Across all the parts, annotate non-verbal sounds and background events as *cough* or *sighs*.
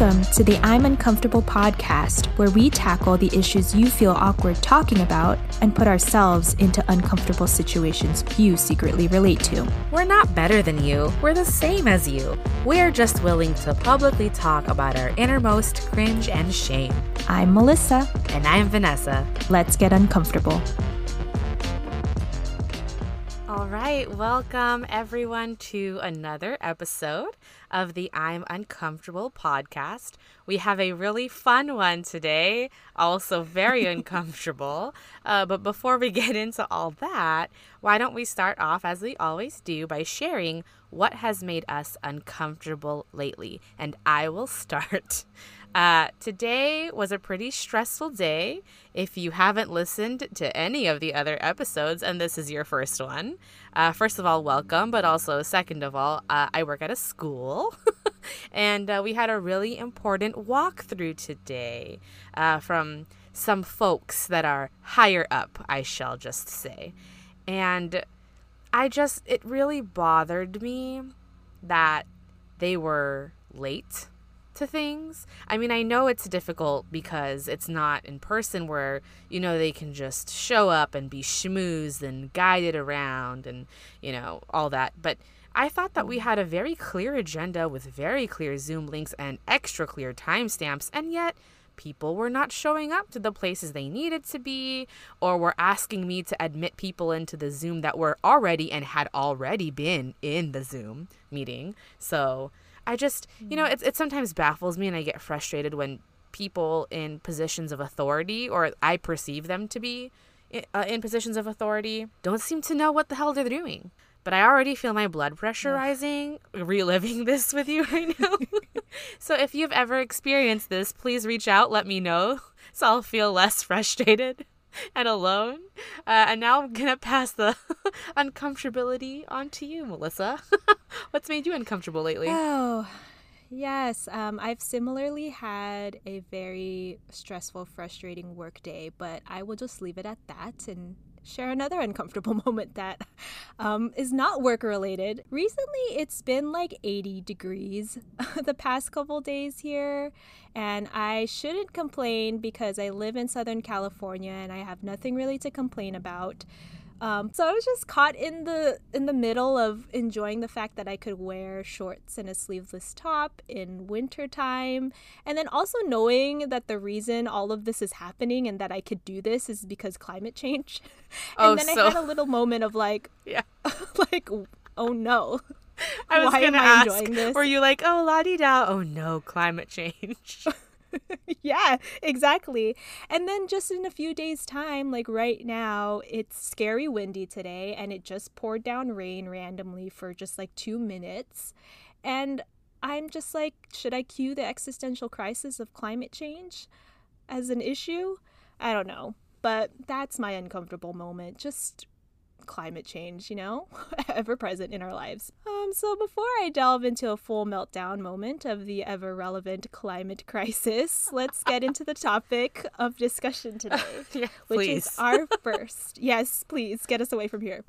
Welcome to the I'm Uncomfortable podcast, where we tackle the issues you feel awkward talking about and put ourselves into uncomfortable situations you secretly relate to. We're not better than you, we're the same as you. We're just willing to publicly talk about our innermost cringe and shame. I'm Melissa. And I'm Vanessa. Let's get uncomfortable. All right, welcome everyone to another episode of the I'm Uncomfortable podcast. We have a really fun one today, also very *laughs* uncomfortable. Uh, but before we get into all that, why don't we start off, as we always do, by sharing what has made us uncomfortable lately? And I will *laughs* start. Uh, today was a pretty stressful day. If you haven't listened to any of the other episodes, and this is your first one, uh, first of all, welcome. But also, second of all, uh, I work at a school, *laughs* and uh, we had a really important walkthrough today uh, from some folks that are higher up, I shall just say. And I just, it really bothered me that they were late to things. I mean, I know it's difficult because it's not in person where, you know, they can just show up and be schmoozed and guided around and, you know, all that. But I thought that we had a very clear agenda with very clear Zoom links and extra clear timestamps, and yet people were not showing up to the places they needed to be or were asking me to admit people into the Zoom that were already and had already been in the Zoom meeting. So, I just, you know, it, it sometimes baffles me and I get frustrated when people in positions of authority, or I perceive them to be uh, in positions of authority, don't seem to know what the hell they're doing. But I already feel my blood pressure rising reliving *laughs* this with you right now. *laughs* so if you've ever experienced this, please reach out, let me know *laughs* so I'll feel less frustrated. and alone. Uh, and now I'm gonna pass the uncomfortability on to you, Melissa. What's made you uncomfortable lately? Oh, yes. Um, I've similarly had a very stressful, frustrating work day, but I will just leave it at that and share another uncomfortable *laughs* moment that um, is not work related. Recently, it's been like 80 degrees *laughs* the past couple days here, and I shouldn't complain because I live in Southern California and I have nothing really to complain about. Um, so I was just caught in the in the middle of enjoying the fact that I could wear shorts and a sleeveless top in winter time, and then also knowing that the reason all of this is happening and that I could do this is because climate change. *laughs* and oh, then so... I had a little moment of like, *laughs* yeah, *laughs* like oh no. I was Why gonna am I ask, enjoying this? were you like, oh la di da? Oh no, climate change. *laughs* yeah, exactly. And then just in a few days' time, like right now, it's scary windy today and it just poured down rain randomly for just like two minutes. And I'm just like, should I cue the existential crisis of climate change as an issue? I don't know. But that's my uncomfortable moment. Just climate change, you know, *laughs* ever present in our lives. Um, so before I delve into a full meltdown moment of the ever relevant climate crisis, *laughs* let's get into the topic of discussion *laughs* today, yeah, which is our first. yes, please get us away from here.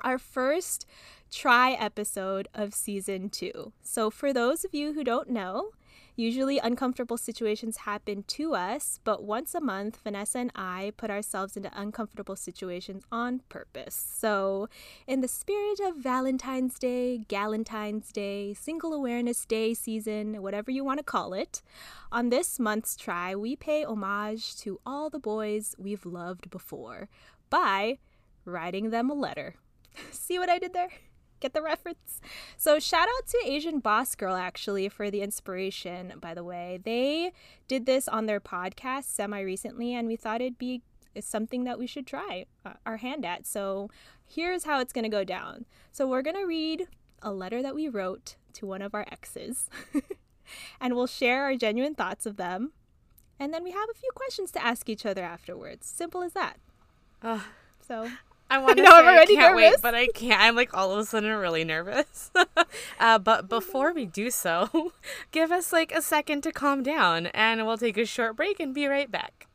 Our first try episode of season two. So, for those of you who don't know, Usually, uncomfortable situations happen to us, but once a month, Vanessa and I put ourselves into uncomfortable situations on purpose. So, in the spirit of Valentine's Day, Galentine's Day, Single Awareness Day season, whatever you want to call it, on this month's try, we pay homage to all the boys we've loved before by writing them a letter. *laughs* See what I did there? Get the reference? So, shout out to Asian Boss Girl actually for the inspiration, by the way. They did this on their podcast semi recently, and we thought it'd be something that we should try uh, our hand at. So, here's how it's going to go down. So, we're going to read a letter that we wrote to one of our exes, *laughs* and we'll share our genuine thoughts of them. And then we have a few questions to ask each other afterwards. Simple as that. Uh, so I want to know, I'm already I can't nervous. wait, but I can't. I'm like all of a sudden really nervous. *laughs* uh, but before we do so, *laughs* give us like a second to calm down, and we'll take a short break and be right back.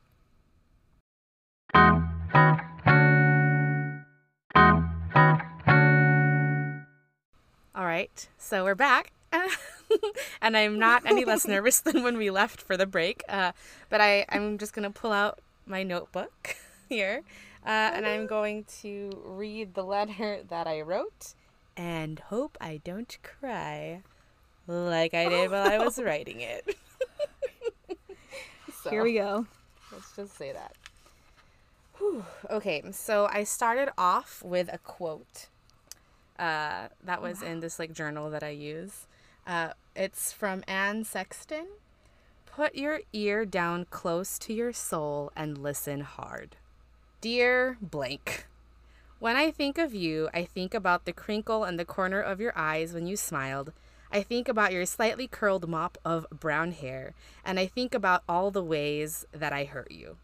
All right, so we're back. *laughs* and I'm not any less nervous than when we left for the break. Uh, but I, I'm just going to pull out my notebook here uh, and I'm going to read the letter *laughs* that I wrote and hope I don't cry like I did while I was *laughs* writing it. *laughs* so, Here we go. Let's just say that. Whew. Okay, so I started off with a quote uh, that was in this like journal that I use. Uh, it's from Anne Sexton. Put your ear down close to your soul and listen hard. Dear blank, when I think of you, I think about the crinkle in the corner of your eyes when you smiled. I think about your slightly curled mop of brown hair, and I think about all the ways that I hurt you.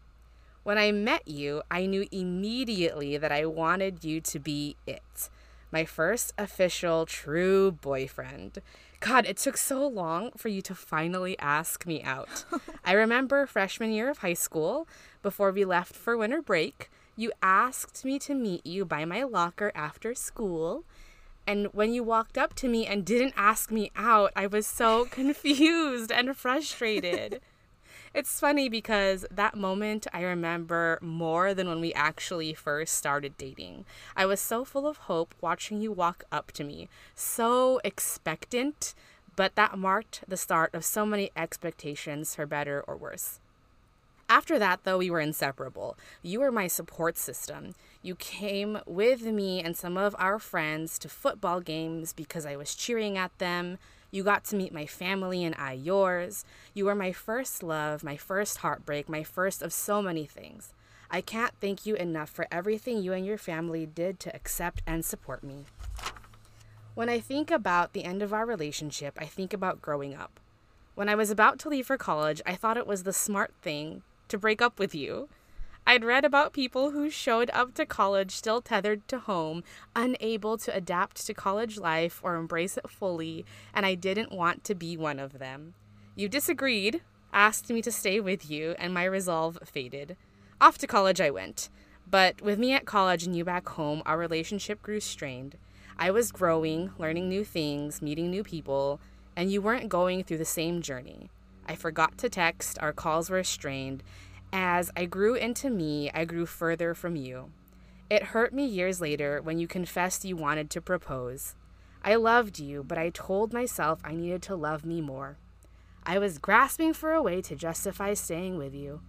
When I met you, I knew immediately that I wanted you to be it my first official true boyfriend. God, it took so long for you to finally ask me out. *laughs* I remember freshman year of high school, before we left for winter break, you asked me to meet you by my locker after school. And when you walked up to me and didn't ask me out, I was so *laughs* confused and frustrated. It's funny because that moment I remember more than when we actually first started dating. I was so full of hope watching you walk up to me, so expectant, but that marked the start of so many expectations for better or worse. After that, though, we were inseparable. You were my support system. You came with me and some of our friends to football games because I was cheering at them. You got to meet my family and I yours. You were my first love, my first heartbreak, my first of so many things. I can't thank you enough for everything you and your family did to accept and support me. When I think about the end of our relationship, I think about growing up. When I was about to leave for college, I thought it was the smart thing to break up with you. I'd read about people who showed up to college still tethered to home, unable to adapt to college life or embrace it fully, and I didn't want to be one of them. You disagreed, asked me to stay with you, and my resolve faded. Off to college I went. But with me at college and you back home, our relationship grew strained. I was growing, learning new things, meeting new people, and you weren't going through the same journey. I forgot to text, our calls were strained, as I grew into me, I grew further from you. It hurt me years later when you confessed you wanted to propose. I loved you, but I told myself I needed to love me more. I was grasping for a way to justify staying with you.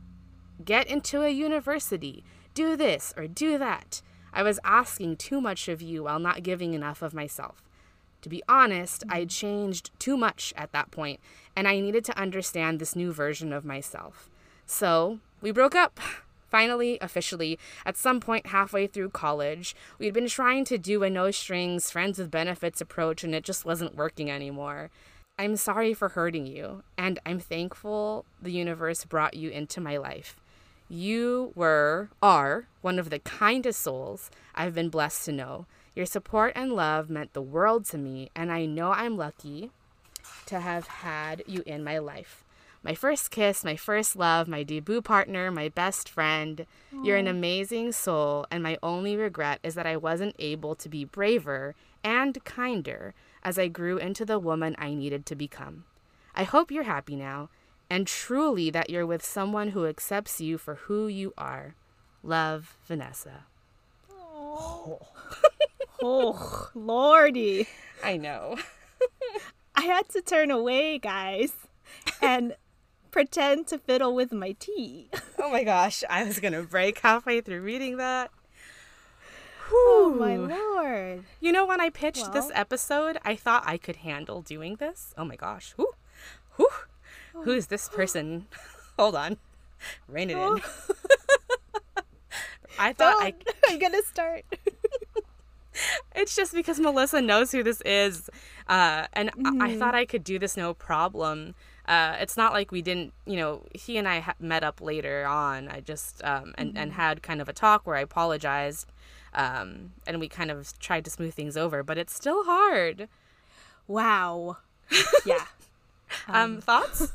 Get into a university, do this or do that. I was asking too much of you while not giving enough of myself. To be honest, I changed too much at that point, and I needed to understand this new version of myself. So, we broke up. Finally, officially, at some point halfway through college, we'd been trying to do a no strings, friends with benefits approach, and it just wasn't working anymore. I'm sorry for hurting you, and I'm thankful the universe brought you into my life. You were, are, one of the kindest souls I've been blessed to know. Your support and love meant the world to me, and I know I'm lucky to have had you in my life my first kiss, my first love, my debut partner, my best friend. Aww. You're an amazing soul, and my only regret is that I wasn't able to be braver and kinder as I grew into the woman I needed to become. I hope you're happy now, and truly that you're with someone who accepts you for who you are. Love, Vanessa. Oh, *laughs* oh lordy. I know. *laughs* I had to turn away, guys. And pretend to fiddle with my tea. *laughs* oh my gosh, I was gonna break halfway through reading that. Whew. Oh my lord. You know, when I pitched well, this episode, I thought I could handle doing this. Oh my gosh. Whew. Whew. Who is this person? *laughs* Hold on. Rein it in. *laughs* I thought Don't. I. I'm gonna start. it's just because Melissa knows who this is, uh, and mm-hmm. I-, I thought I could do this no problem uh, it's not like we didn't, you know, he and I ha- met up later on. I just, um, and, mm-hmm. and had kind of a talk where I apologized um, and we kind of tried to smooth things over, but it's still hard. Wow. *laughs* Yeah. um, um, thoughts?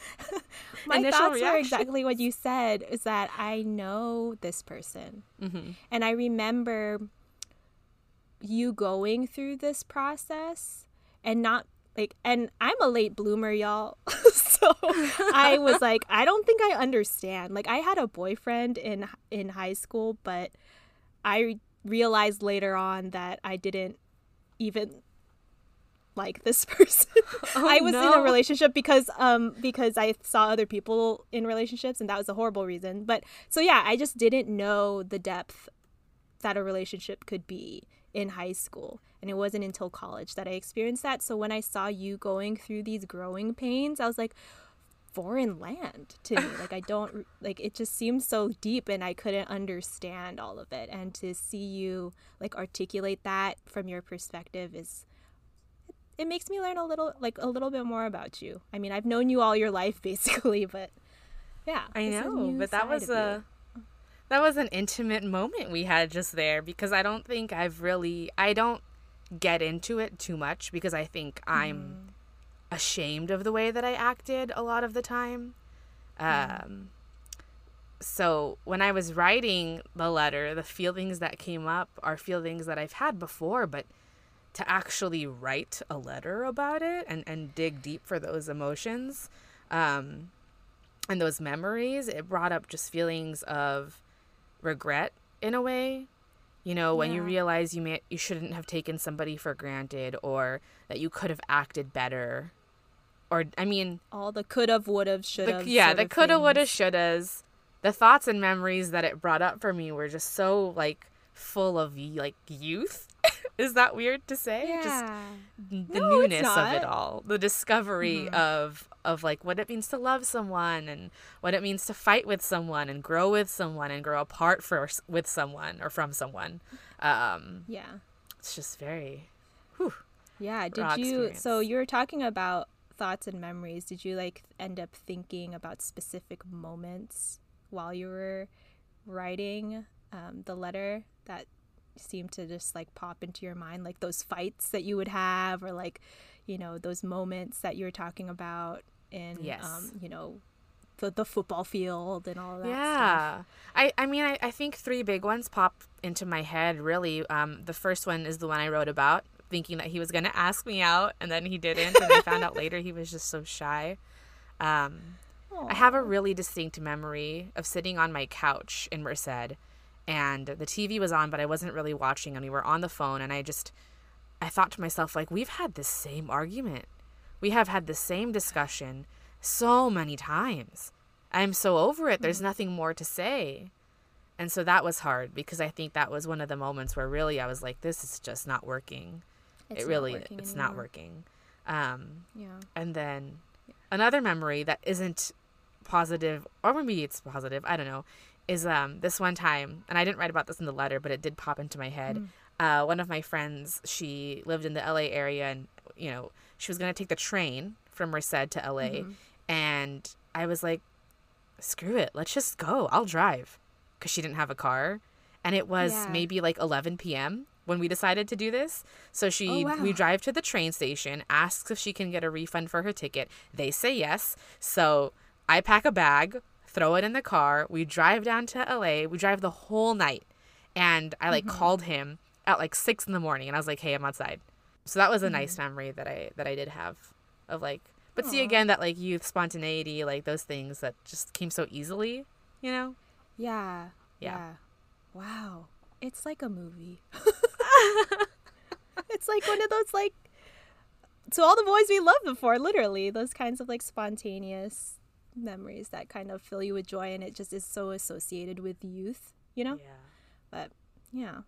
*laughs* My Initial thoughts reaction? were exactly what you said is that I know this person. Mm-hmm. And I remember you going through this process and not like and I'm a late bloomer, y'all. *laughs* so I was *laughs* like, I don't think I understand. Like I had a boyfriend in in high school, but I realized later on that I didn't even like this *laughs* person. Oh, I was in a relationship because um because I saw other people in relationships and that was a horrible reason. But so yeah, I just didn't know the depth that a relationship could be in high school. And it wasn't until college that I experienced that. So when I saw you going through these growing pains, I was like foreign land to me. Like I don't like it just seems so deep and I couldn't understand all of it. And to see you like articulate that from your perspective is it makes me learn a little like a little bit more about you. I mean, I've known you all your life *laughs* basically, but yeah. I know, but that was a you. That was an intimate moment we had just there because I don't think I've really I don't get into it too much because I think I'm ashamed of the way that I acted a lot of the time. Um so when I was writing the letter, the feelings that came up are feelings that I've had before, but to actually write a letter about it and, and dig deep for those emotions um, and those memories, it brought up just feelings of regret in a way. You know, when you realize you may you shouldn't have taken somebody for granted or that you could have acted better. Or I mean, all the could have, would have, should have. yeah, the coulda, woulda, shouldas. The thoughts and memories that it brought up for me were just so like full of like youth. *laughs* Is that weird to say? Just Yeah. the No, it's newness of it all, the discovery of of like what it means to love someone and what it means to fight with someone and grow with someone and grow apart for with someone or from someone. Um, yeah. it's just very. Whew. Yeah. Did you? experience. So you were talking about thoughts and memories. Did you like end up thinking about specific moments while you were writing um, the letter that seemed to just like pop into your mind, like those fights that you would have, or like, you know, those moments that you were talking about in, Yes. um, you know, the the football field and all that. stuff. Yeah. I, I mean, I, I think three big ones pop into my head, really. Um, the first one is the one I wrote about, thinking that he was going to ask me out, and then he didn't. And I found out *laughs* later he was just so shy. Um, I have a really distinct memory of sitting on my couch in Merced, and the TV was on, but I wasn't really watching, and we were on the phone, and I just, I thought to myself, like, we've had the same argument. We have had the same discussion so many times. I'm so over it. There's nothing more to say. And so that was hard because I think that was one of the moments where really I was like, this is just not working. It's it not really, working it's not working. Um, Yeah. and then another memory that isn't positive, or maybe it's positive, I don't know, is um, this one time, and I didn't write about this in the letter, but it did pop into my head. Uh, one of my friends, she lived in the LA area, and you know, she was gonna take the train from Merced to LA, and I was like, "Screw it, let's just go. I'll drive," because she didn't have a car, and it was Yeah. maybe like 11 p.m. when we decided to do this. So she, Oh, wow. we drive to the train station, asks if she can get a refund for her ticket. They say yes. So I pack a bag, throw it in the car. We drive down to LA. We drive the whole night. And I like mm-hmm. called him at like six in the morning and I was like, hey, I'm outside. So that was a nice mm-hmm. memory that I that I did have of like but see again that like youth spontaneity, like those things that just came so easily, you know? Yeah. Yeah. Yeah. Wow. It's like a movie. *laughs* it's like one of those like to all the boys we loved before, literally. Those kinds of like spontaneous memories that kind of fill you with joy and it just is so associated with youth, you know? Yeah. But yeah.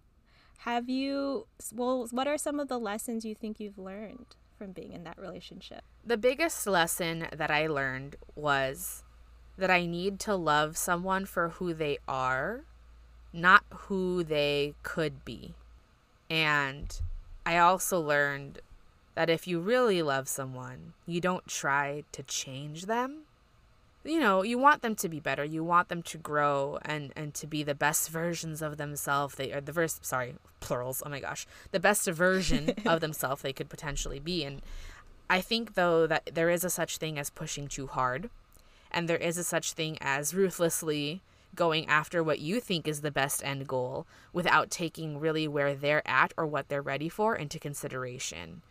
Have you well what are some of the lessons you think you've learned from being in that relationship? The biggest lesson that I learned was that I need to love someone for who they are, not who they could be. And I also learned that if you really love someone, you don't try to change them. You know, you want them to be better. You want them to grow and and to be the best versions of themselves. They are the verse. Sorry, plurals. Oh my gosh, the best version *laughs* of themselves they could potentially be. And I think though that there is a such thing as pushing too hard, and there is a such thing as ruthlessly going after what you think is the best end goal without taking really where they're at or what they're ready for into consideration.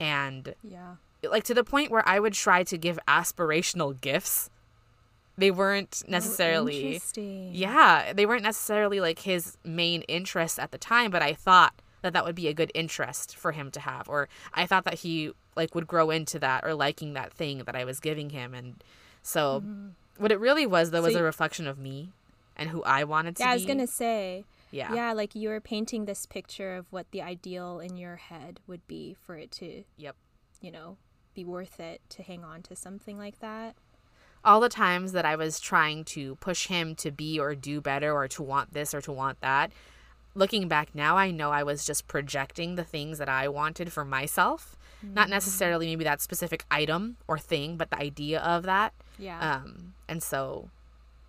And Yeah. like to the point where I would try to give aspirational gifts. They weren't necessarily Oh, interesting. yeah, they weren't necessarily like his main interest at the time, but I thought that that would be a good interest for him to have or I thought that he like would grow into that or liking that thing that I was giving him and so what it really was though Mm-hmm. So was a reflection of me and who I wanted to Yeah, be. I was gonna say. yeah. Yeah, like you were painting this picture of what the ideal in your head would be for it to, Yep. you know, be worth it to hang on to something like that. All the times that I was trying to push him to be or do better or to want this or to want that, looking back now, I know I was just projecting the things that I wanted for myself. Not necessarily maybe that specific item or thing, but the idea of that. Yeah. Um, and so,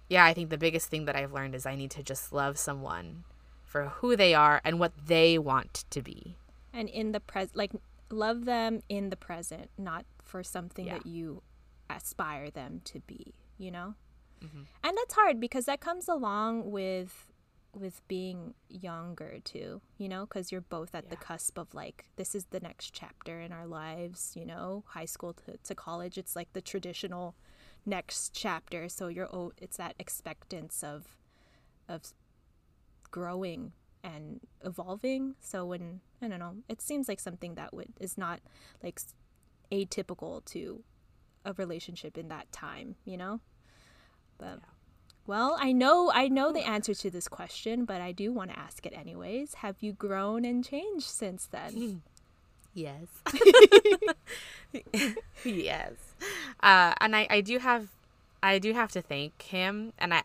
yeah, I think the biggest thing that I've learned is I need to just love someone for who they are and what they want to be. and in the pres like love them in the present, not for something Yeah. that you aspire them to be, you know? Mm-hmm. And that's hard because that comes along with with being younger too, you know, cuz you're both at the cusp of like this is the next chapter in our lives, you know, high school to, to college, it's like the traditional next chapter, so you're oh, it's that expectance of of growing and evolving. So when I don't know, it seems like something that would is not like atypical to a relationship in that time, you know. But well, I know I know the answer to this question, but I do want to ask it anyways. Have you grown and changed since then? Yes. *laughs* *laughs* yes. Uh, and I, I do have I do have to thank him and I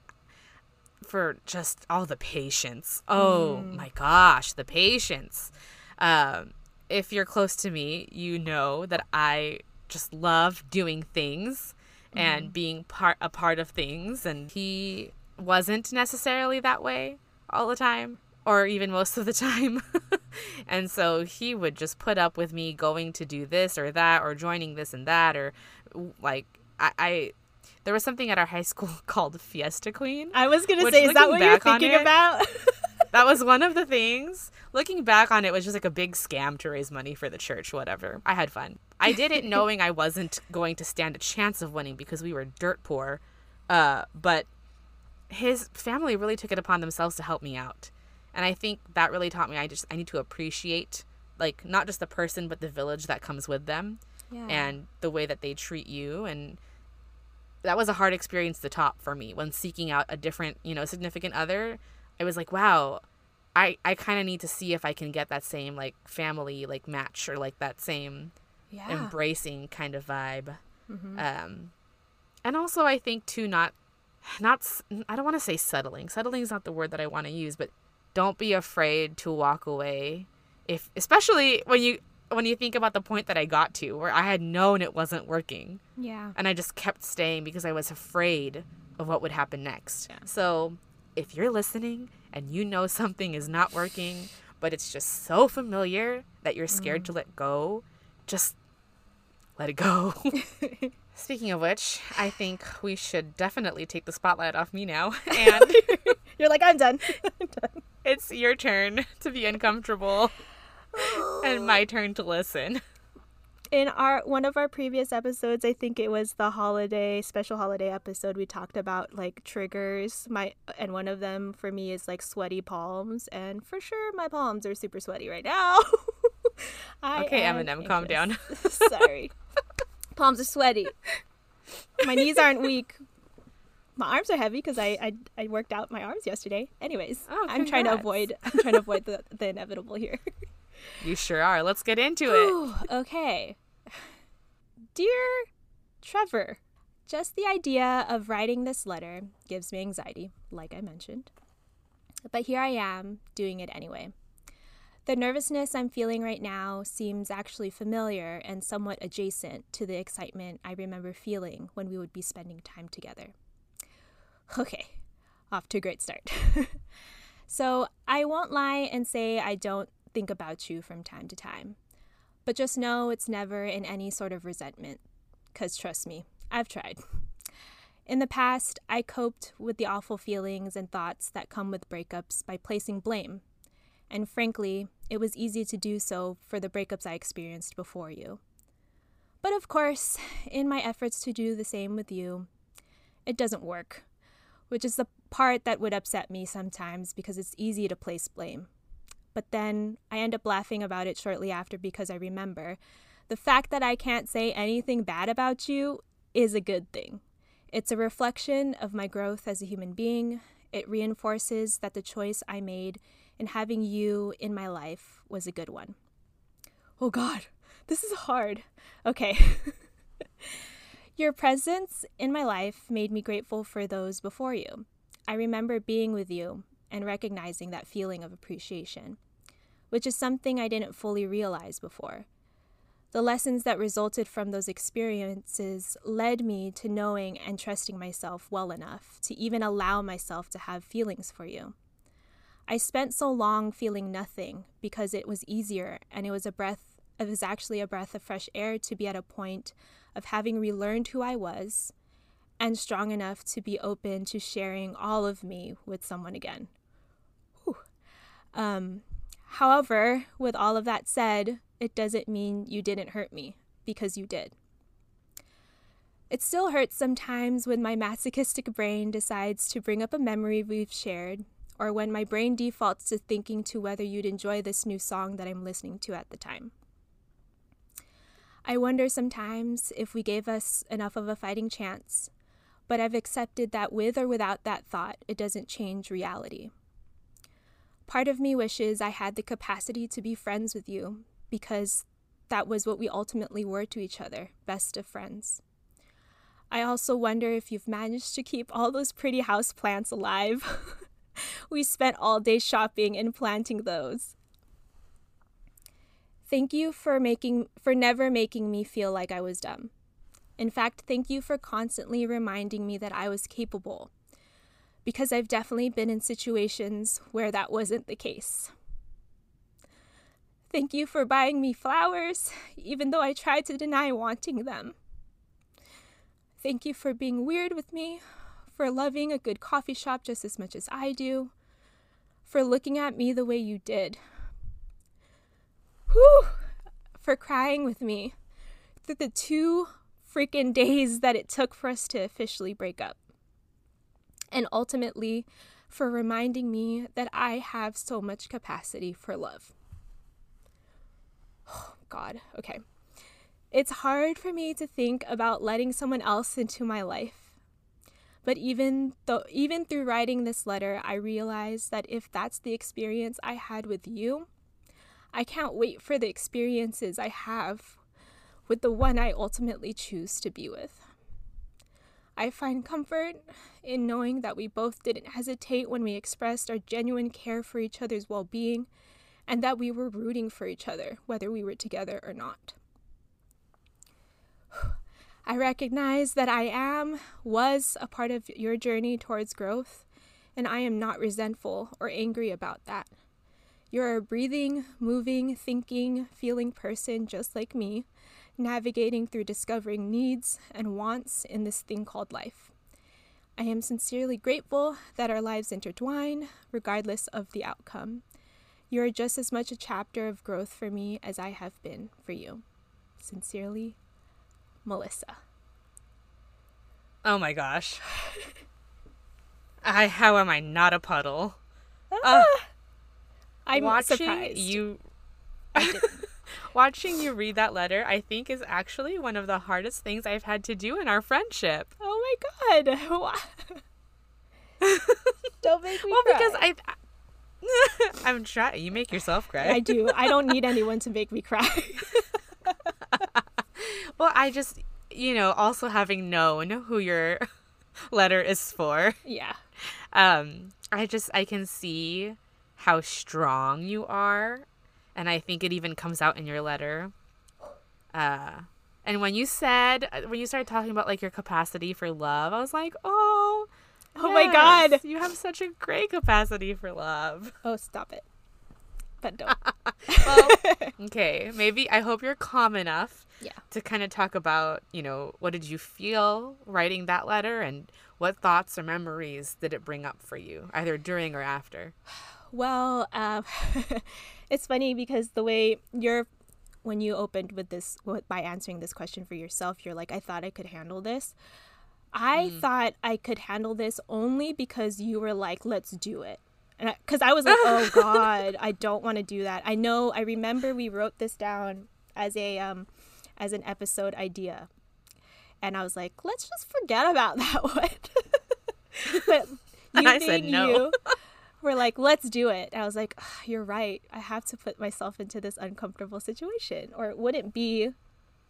for just all the patience. Oh my gosh, the patience. Um, if you're close to me, you know that I just love doing things and mm-hmm. being part a part of things and he wasn't necessarily that way all the time or even most of the time. *laughs* and so he would just put up with me going to do this or that or joining this and that or like I, I there was something at our high school *laughs* called Fiesta Queen. I was gonna Which, say, is that what you're thinking it- about? *laughs* that was one of the things. Looking back on it, it was just like a big scam to raise money for the church, whatever. I had fun. I did it *laughs* knowing I wasn't going to stand a chance of winning because we were dirt poor. Uh, but his family really took it upon themselves to help me out. And I think that really taught me I just I need to appreciate like not just the person but the village that comes with them yeah. and the way that they treat you and that was a hard experience to top for me when seeking out a different you know significant other i was like wow i i kind of need to see if i can get that same like family like match or like that same yeah. embracing kind of vibe Mhm. um and also i think too not not I don't want to say settling settling is not the word that i want to use but don't be afraid to walk away if especially when you when you think about the point that i got to where i had known it wasn't working yeah. and i just kept staying because i was afraid of what would happen next Yeah. so if you're listening and you know something is not working but it's just so familiar that you're scared Mm. to let go just let it go *laughs* Speaking of which, I think we should definitely take the spotlight off me now. *laughs* And You're like, *laughs* I'm done. it's your turn to be uncomfortable *sighs* and my turn to listen. In our one of our previous episodes i think it was the holiday special holiday episode we talked about like triggers. My and one of them for me is like sweaty palms and for sure my palms are super sweaty right now. *laughs* Okay, Eminem, calm down. *laughs* sorry. Palms are sweaty. My knees aren't weak. My arms are heavy because I, I i worked out my arms yesterday. Anyways Oh, i'm trying to avoid i'm trying to avoid the, the inevitable here. You sure are. Let's get into it. Ooh, okay. Dear Trevor, just the idea of writing this letter gives me anxiety, like I mentioned. But here I am, doing it anyway. The nervousness I'm feeling right now seems actually familiar and somewhat adjacent to the excitement I remember feeling when we would be spending time together. Okay, off to a great start. *laughs* so I won't lie and say I don't think about you from time to time. But just know it's never in any sort of resentment. Because trust me, I've tried. In the past, I coped with the awful feelings and thoughts that come with breakups by placing blame. And frankly, it was easy to do so for the breakups I experienced before you. But of course, in my efforts to do the same with you, it doesn't work, which is the part that would upset me sometimes because it's easy to place blame. But then I end up laughing about it shortly after because I remember the fact that I can't say anything bad about you is a good thing. It's a reflection of my growth as a human being. It reinforces that the choice I made in having you in my life was a good one. Oh God, this is hard. Okay. *laughs* Your presence in my life made me grateful for those before you. I remember being with you and recognizing that feeling of appreciation, which is something I didn't fully realize before. The lessons that resulted from those experiences led me to knowing and trusting myself well enough to even allow myself to have feelings for you. I spent so long feeling nothing because it was easier and it was a breath it was actually a breath of fresh air to be at a point of having relearned who I was and strong enough to be open to sharing all of me with someone again. Um, however, with all of that said, it doesn't mean you didn't hurt me, because you did. It still hurts sometimes when my masochistic brain decides to bring up a memory we've shared, or when my brain defaults to thinking to whether you'd enjoy this new song that I'm listening to at the time. I wonder sometimes if we gave us enough of a fighting chance, but I've accepted that with or without that thought, it doesn't change reality. Part of me wishes I had the capacity to be friends with you because that was what we ultimately were to each other best of friends. I also wonder if you've managed to keep all those pretty house plants alive. *laughs* we spent all day shopping and planting those. Thank you for making for never making me feel like I was dumb. In fact, thank you for constantly reminding me that I was capable. Because I've definitely been in situations where that wasn't the case. Thank you for buying me flowers, even though I tried to deny wanting them. Thank you for being weird with me, for loving a good coffee shop just as much as I do, for looking at me the way you did. Whew! For crying with me through the two freaking days that it took for us to officially break up. And ultimately, for reminding me that I have so much capacity for love. Oh, *sighs* God, okay. It's hard for me to think about letting someone else into my life. But even though even through writing this letter, I realized that if that's the experience I had with you, I can't wait for the experiences I have with the one I ultimately choose to be with. I find comfort in knowing that we both didn't hesitate when we expressed our genuine care for each other's well being and that we were rooting for each other, whether we were together or not. *sighs* I recognize that I am, was a part of your journey towards growth, and I am not resentful or angry about that. You're a breathing, moving, thinking, feeling person just like me, navigating through discovering needs and wants in this thing called life. I am sincerely grateful that our lives intertwine, regardless of the outcome. You are just as much a chapter of growth for me as I have been for you. Sincerely, Melissa. Oh my gosh. I how am I not a puddle? Ah, uh, I'm watching surprised. you watching you read that letter I think is actually one of the hardest things I've had to do in our friendship. Oh my god. *laughs* Don't make me *laughs* Well, cry. because I *laughs* I'm trying. You make yourself cry. I do. I don't need anyone to make me cry. well, I just, you know, also having known who your letter is for, yeah. um, I just I can see how strong you are, and I think it even comes out in your letter. Uh, and when you said when you started talking about like your capacity for love, I was like, oh, Oh my god. you have such a great capacity for love. Oh, stop it. But don't. *laughs* Well, okay, maybe I hope you're calm enough Yeah. to kind of talk about, you know, what did you feel writing that letter and what thoughts or memories did it bring up for you, either during or after? *sighs* Well, uh, *laughs* it's funny because the way you're when you opened with this by answering this question for yourself, you're like, I thought I could handle this. I mm. thought I could handle this only because you were like, let's do it. And because I, I was like, oh *laughs* God, I don't want to do that. I know. I remember we wrote this down as a um, as an episode idea, and I was like, let's just forget about *laughs* that one. *laughs* but you I said no. you were like, let's do it. I was like, oh, you're right. I have to put myself into this uncomfortable situation, or it wouldn't be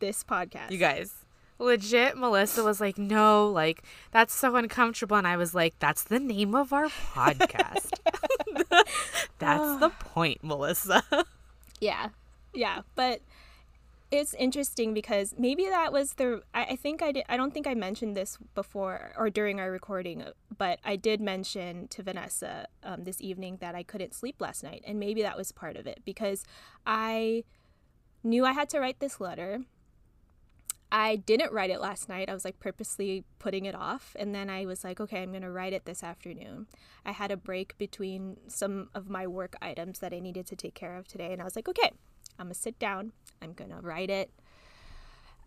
this podcast. You guys, legit melissa was like no like that's so uncomfortable. And i was like that's the name of our podcast. *laughs* That's the ah. point melissa. Yeah. Yeah. But it's interesting because maybe that was the I, I think I did I don't think I mentioned this before or during our recording, but I did mention to Vanessa um, this evening that I couldn't sleep last night, and maybe that was part of it because I knew I had to write this letter. I didn't write it last night. I was like purposely putting it off. And then I was like, okay, I'm going to write it this afternoon. I had a break between some of my work items that I needed to take care of today. And I was like, okay, I'm going to sit down. I'm going to write it.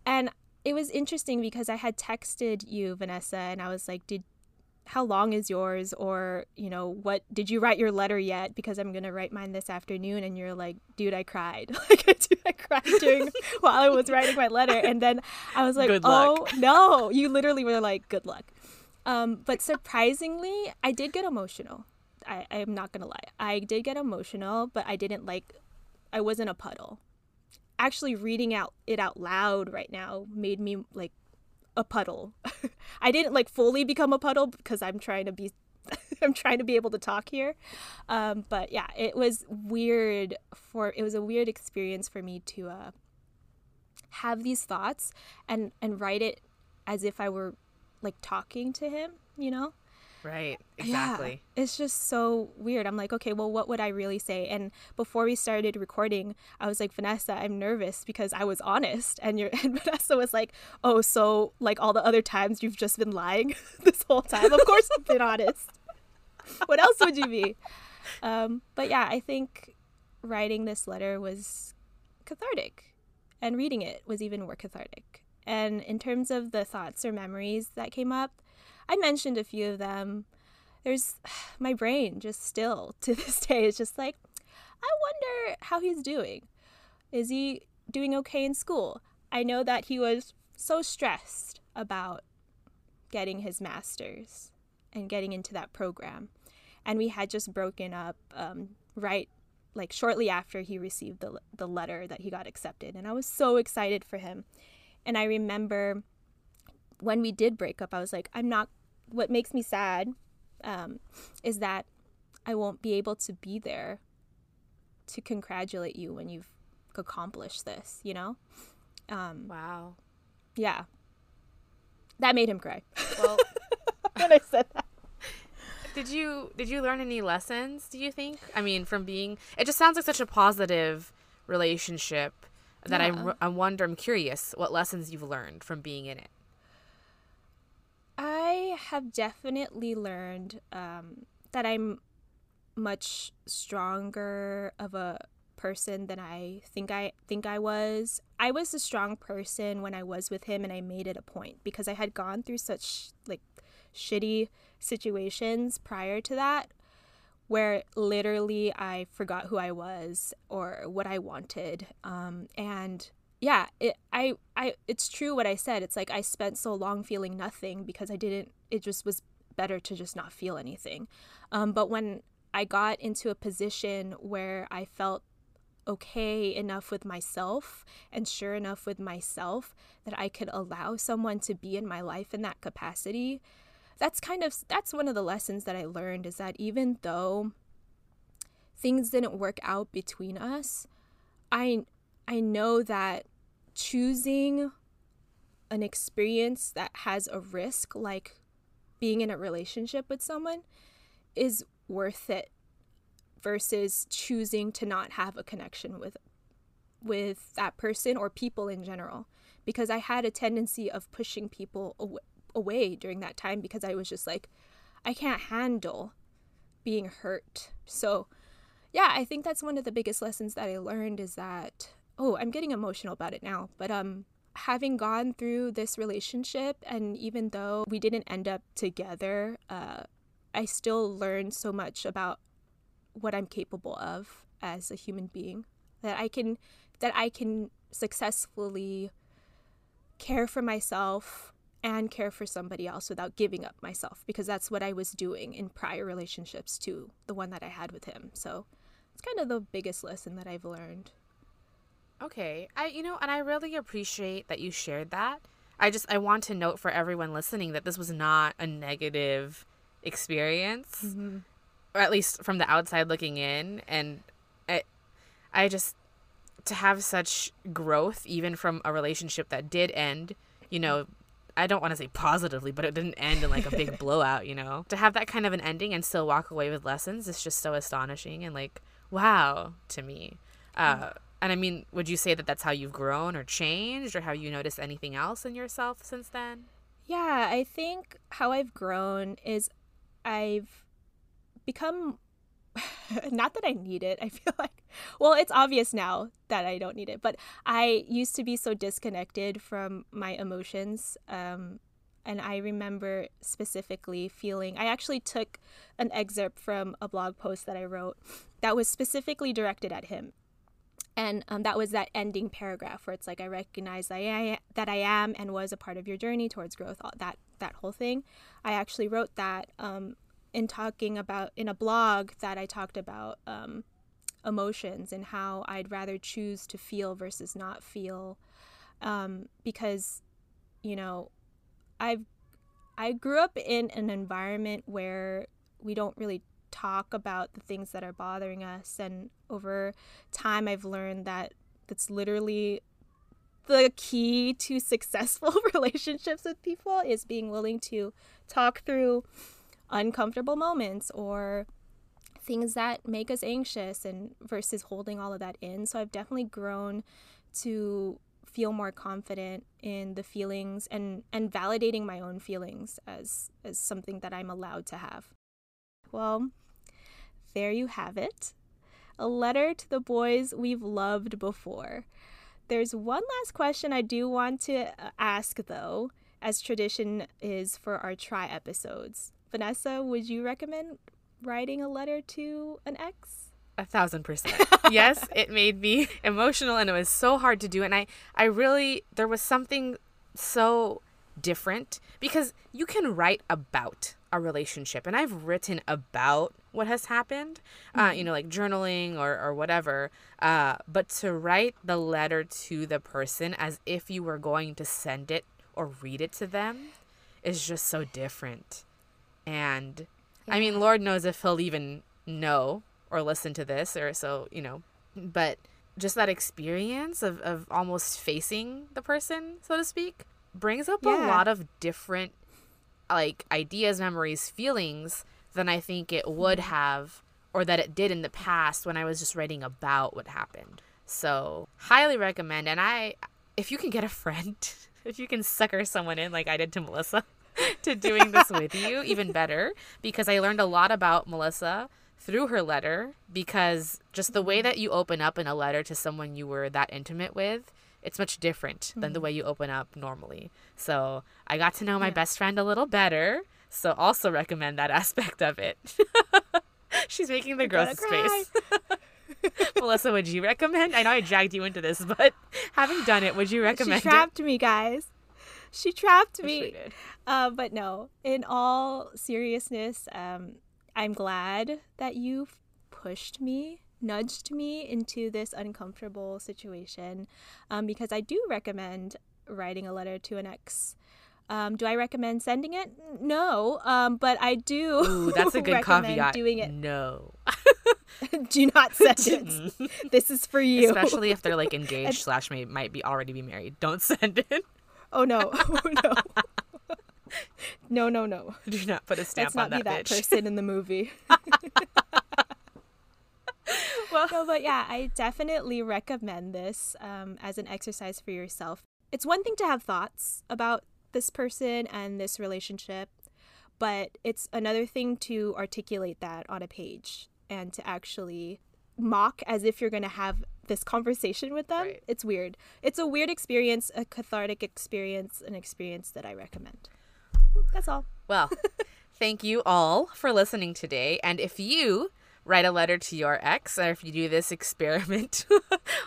And it was interesting because I had texted you, Vanessa, and I was like, did how long is yours? Or you know what did you write your letter yet? Because i'm gonna write mine this afternoon. And you're like dude i cried. *laughs* Like dude i cried during *laughs* while i was writing my letter. And then i was like oh no. You literally were like good luck. Um, but surprisingly i did get emotional. I, i'm not gonna lie. I did get emotional but i didn't like I wasn't a puddle. Actually, reading out it out loud right now made me like a puddle. *laughs* I didn't like fully become a puddle because I'm trying to be *laughs* I'm trying to be able to talk here. Um, but yeah, it was weird for it was a weird experience for me to uh, have these thoughts and and write it as if I were like talking to him, you know? Right. Exactly. Yeah, it's just so weird. I'm like, okay, well, what would I really say? And before we started recording, I was like, Vanessa, I'm nervous because I was honest. And you *laughs* and Vanessa was like, oh, so like all the other times you've just been lying *laughs* this whole time. Of course, I've been honest. what else would you be? Um, but yeah, I think writing this letter was cathartic, and reading it was even more cathartic. And in terms of the thoughts or memories that came up, I mentioned a few of them. There's *sighs* my brain just still *laughs* to this day is just like, I wonder how he's doing. Is he doing okay in school? I know that he was so stressed about getting his master's and getting into that program. And we had just broken up um, right like shortly after he received the, the letter that he got accepted. And I was so excited for him. And I remember when we did break up, I was like, I'm not what makes me sad um, is that I won't be able to be there to congratulate you when you've accomplished this, you know? Um, wow. Yeah. That made him cry. Well, *laughs* when I said that. Did you did you learn any lessons, do you think? I mean, from being it just sounds like such a positive relationship that yeah. I I wonder I'm curious what lessons you've learned from being in it. I have definitely learned um, that I'm much stronger of a person than I think I think I was. I was a strong person when I was with him and I made it a point because I had gone through such like shitty situations prior to that where literally I forgot who I was or what I wanted. Um, and yeah, it I I it's true what I said. It's like I spent so long feeling nothing because I didn't it just was better to just not feel anything. Um, but when I got into a position where I felt okay enough with myself and sure enough with myself that I could allow someone to be in my life in that capacity, that's kind of that's one of the lessons that I learned is that even though things didn't work out between us, I I know that choosing an experience that has a risk, like being in a relationship with someone, is worth it versus choosing to not have a connection with with that person or people in general because I had a tendency of pushing people aw- away during that time because I was just like I can't handle being hurt. So, yeah, I think that's one of the biggest lessons that I learned is that oh, I'm getting emotional about it now, but um having gone through this relationship and even though we didn't end up together, uh I still learned so much about what I'm capable of as a human being that I can that I can successfully care for myself and care for somebody else without giving up myself because that's what I was doing in prior relationships to the one that I had with him. So it's kind of the biggest lesson that I've learned. Okay. I you know, and I really appreciate that you shared that. I just I want to note for everyone listening that this was not a negative experience. Mm-hmm. Or at least from the outside looking in and I I just to have such growth even from a relationship that did end, you know, I don't want to say positively, but it didn't end in like a big *laughs* blowout, you know. To have that kind of an ending and still walk away with lessons is just so astonishing and like wow to me. Uh, and I mean, would you say that that's how you've grown or changed, or how you noticed anything else in yourself since then? Yeah, I think how I've grown is I've become *laughs* not that I need it. I *laughs* feel like, well, it's obvious now that I don't need it, but I used to be so disconnected from my emotions. Um, and I remember specifically feeling, I actually took an excerpt from a blog post that I wrote that was specifically directed at him. And um, that was that ending paragraph where it's like, I recognize that I, that I am and was a part of your journey towards growth, all, that, that whole thing. I actually wrote that um, in talking about in a blog that I talked about um, emotions and how I'd rather choose to feel versus not feel, um, because you know I've I grew up in an environment where we don't really talk about the things that are bothering us, and over time I've learned that that's literally the key to *laughs* successful *laughs* relationships with people is being willing to talk through uncomfortable moments or things that make us anxious and versus holding all of that in. So I've definitely grown to feel more confident in the feelings and and validating my own feelings as as something that I'm allowed to have. Well, there you have it. A letter to the boys we've loved before. There's one last question I do want to uh, ask though, as tradition is for our try episodes. Vanessa, would you recommend writing a letter to an ex? A thousand percent. yes, *laughs* it made me emotional and it was so hard to do. And I, I really, there was something so different because you can write about a relationship. And I've written about what has happened, uh, mm-hmm. uh, you know, like journaling or, or whatever. Uh, but to write the letter to the person as if you were going to send it or read it to them is just so different. And yeah. I mean, Lord knows if he'll even know or listen to this or so, you know, but just that experience of, of almost facing the person, so to speak, brings up yeah. a lot of different like ideas, memories, feelings than I think it would have or that it did in the past when I was just writing about what happened. So, highly recommend. And I, if you can get a friend, *laughs* if you can sucker someone in like I did to Melissa, *laughs* to doing this with you, *laughs* even better, because I learned a lot about Melissa through her letter because just the way that you open up in a letter to someone you were that intimate with it's much different mm-hmm. than the mm-hmm. way you open up normally so i got to know my yeah. best friend a little better so also recommend that *laughs* aspect of it *laughs* she's making the gross face *laughs* melissa would you recommend i know i dragged you into this but having done it would you recommend she trapped it? me guys she trapped me. Uh, but no, in all seriousness, um, I'm glad that you pushed me, nudged me into this uncomfortable situation um, because I do recommend writing a letter to an ex. Um, do I recommend sending it? No, um, but I do. Ooh, that's a *laughs* good caveat. Doing it. No. *laughs* do not send it. *laughs* this is for you. Especially if they're like engaged slash may, might be already be married. Don't send it. Oh no! Oh no! no, no, no. Do not put a stamp Let's on that. Let's not be that person in the movie. *laughs* well, no, but yeah, I definitely recommend this um, as an exercise for yourself. It's one thing to have thoughts about this person and this relationship, but it's another thing to articulate that on a page and to actually mock as if you're going to have this conversation with them. Right. It's weird. It's a weird experience, a cathartic experience, an experience that I recommend. That's all. Well, *laughs* thank you all for listening today. And if you write a letter to your ex, or if you do this *laughs* experiment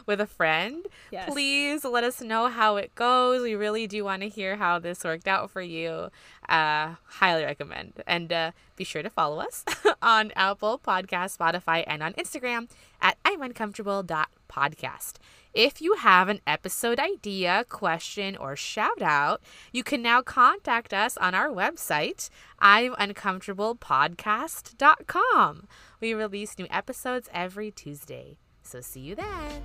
with a friend, Yes. please let us know how it goes. We really do want to hear how this worked out for you. Uh, highly recommend. And uh, be sure to follow us *laughs* on Apple Podcast, Spotify, and on Instagram at I'm uncomfortable.podcast. If you have an episode idea, question, or shout out, you can now contact us on our website, I'm I'mUncomfortablePodcast.com. We release new episodes every Tuesday. So see you then.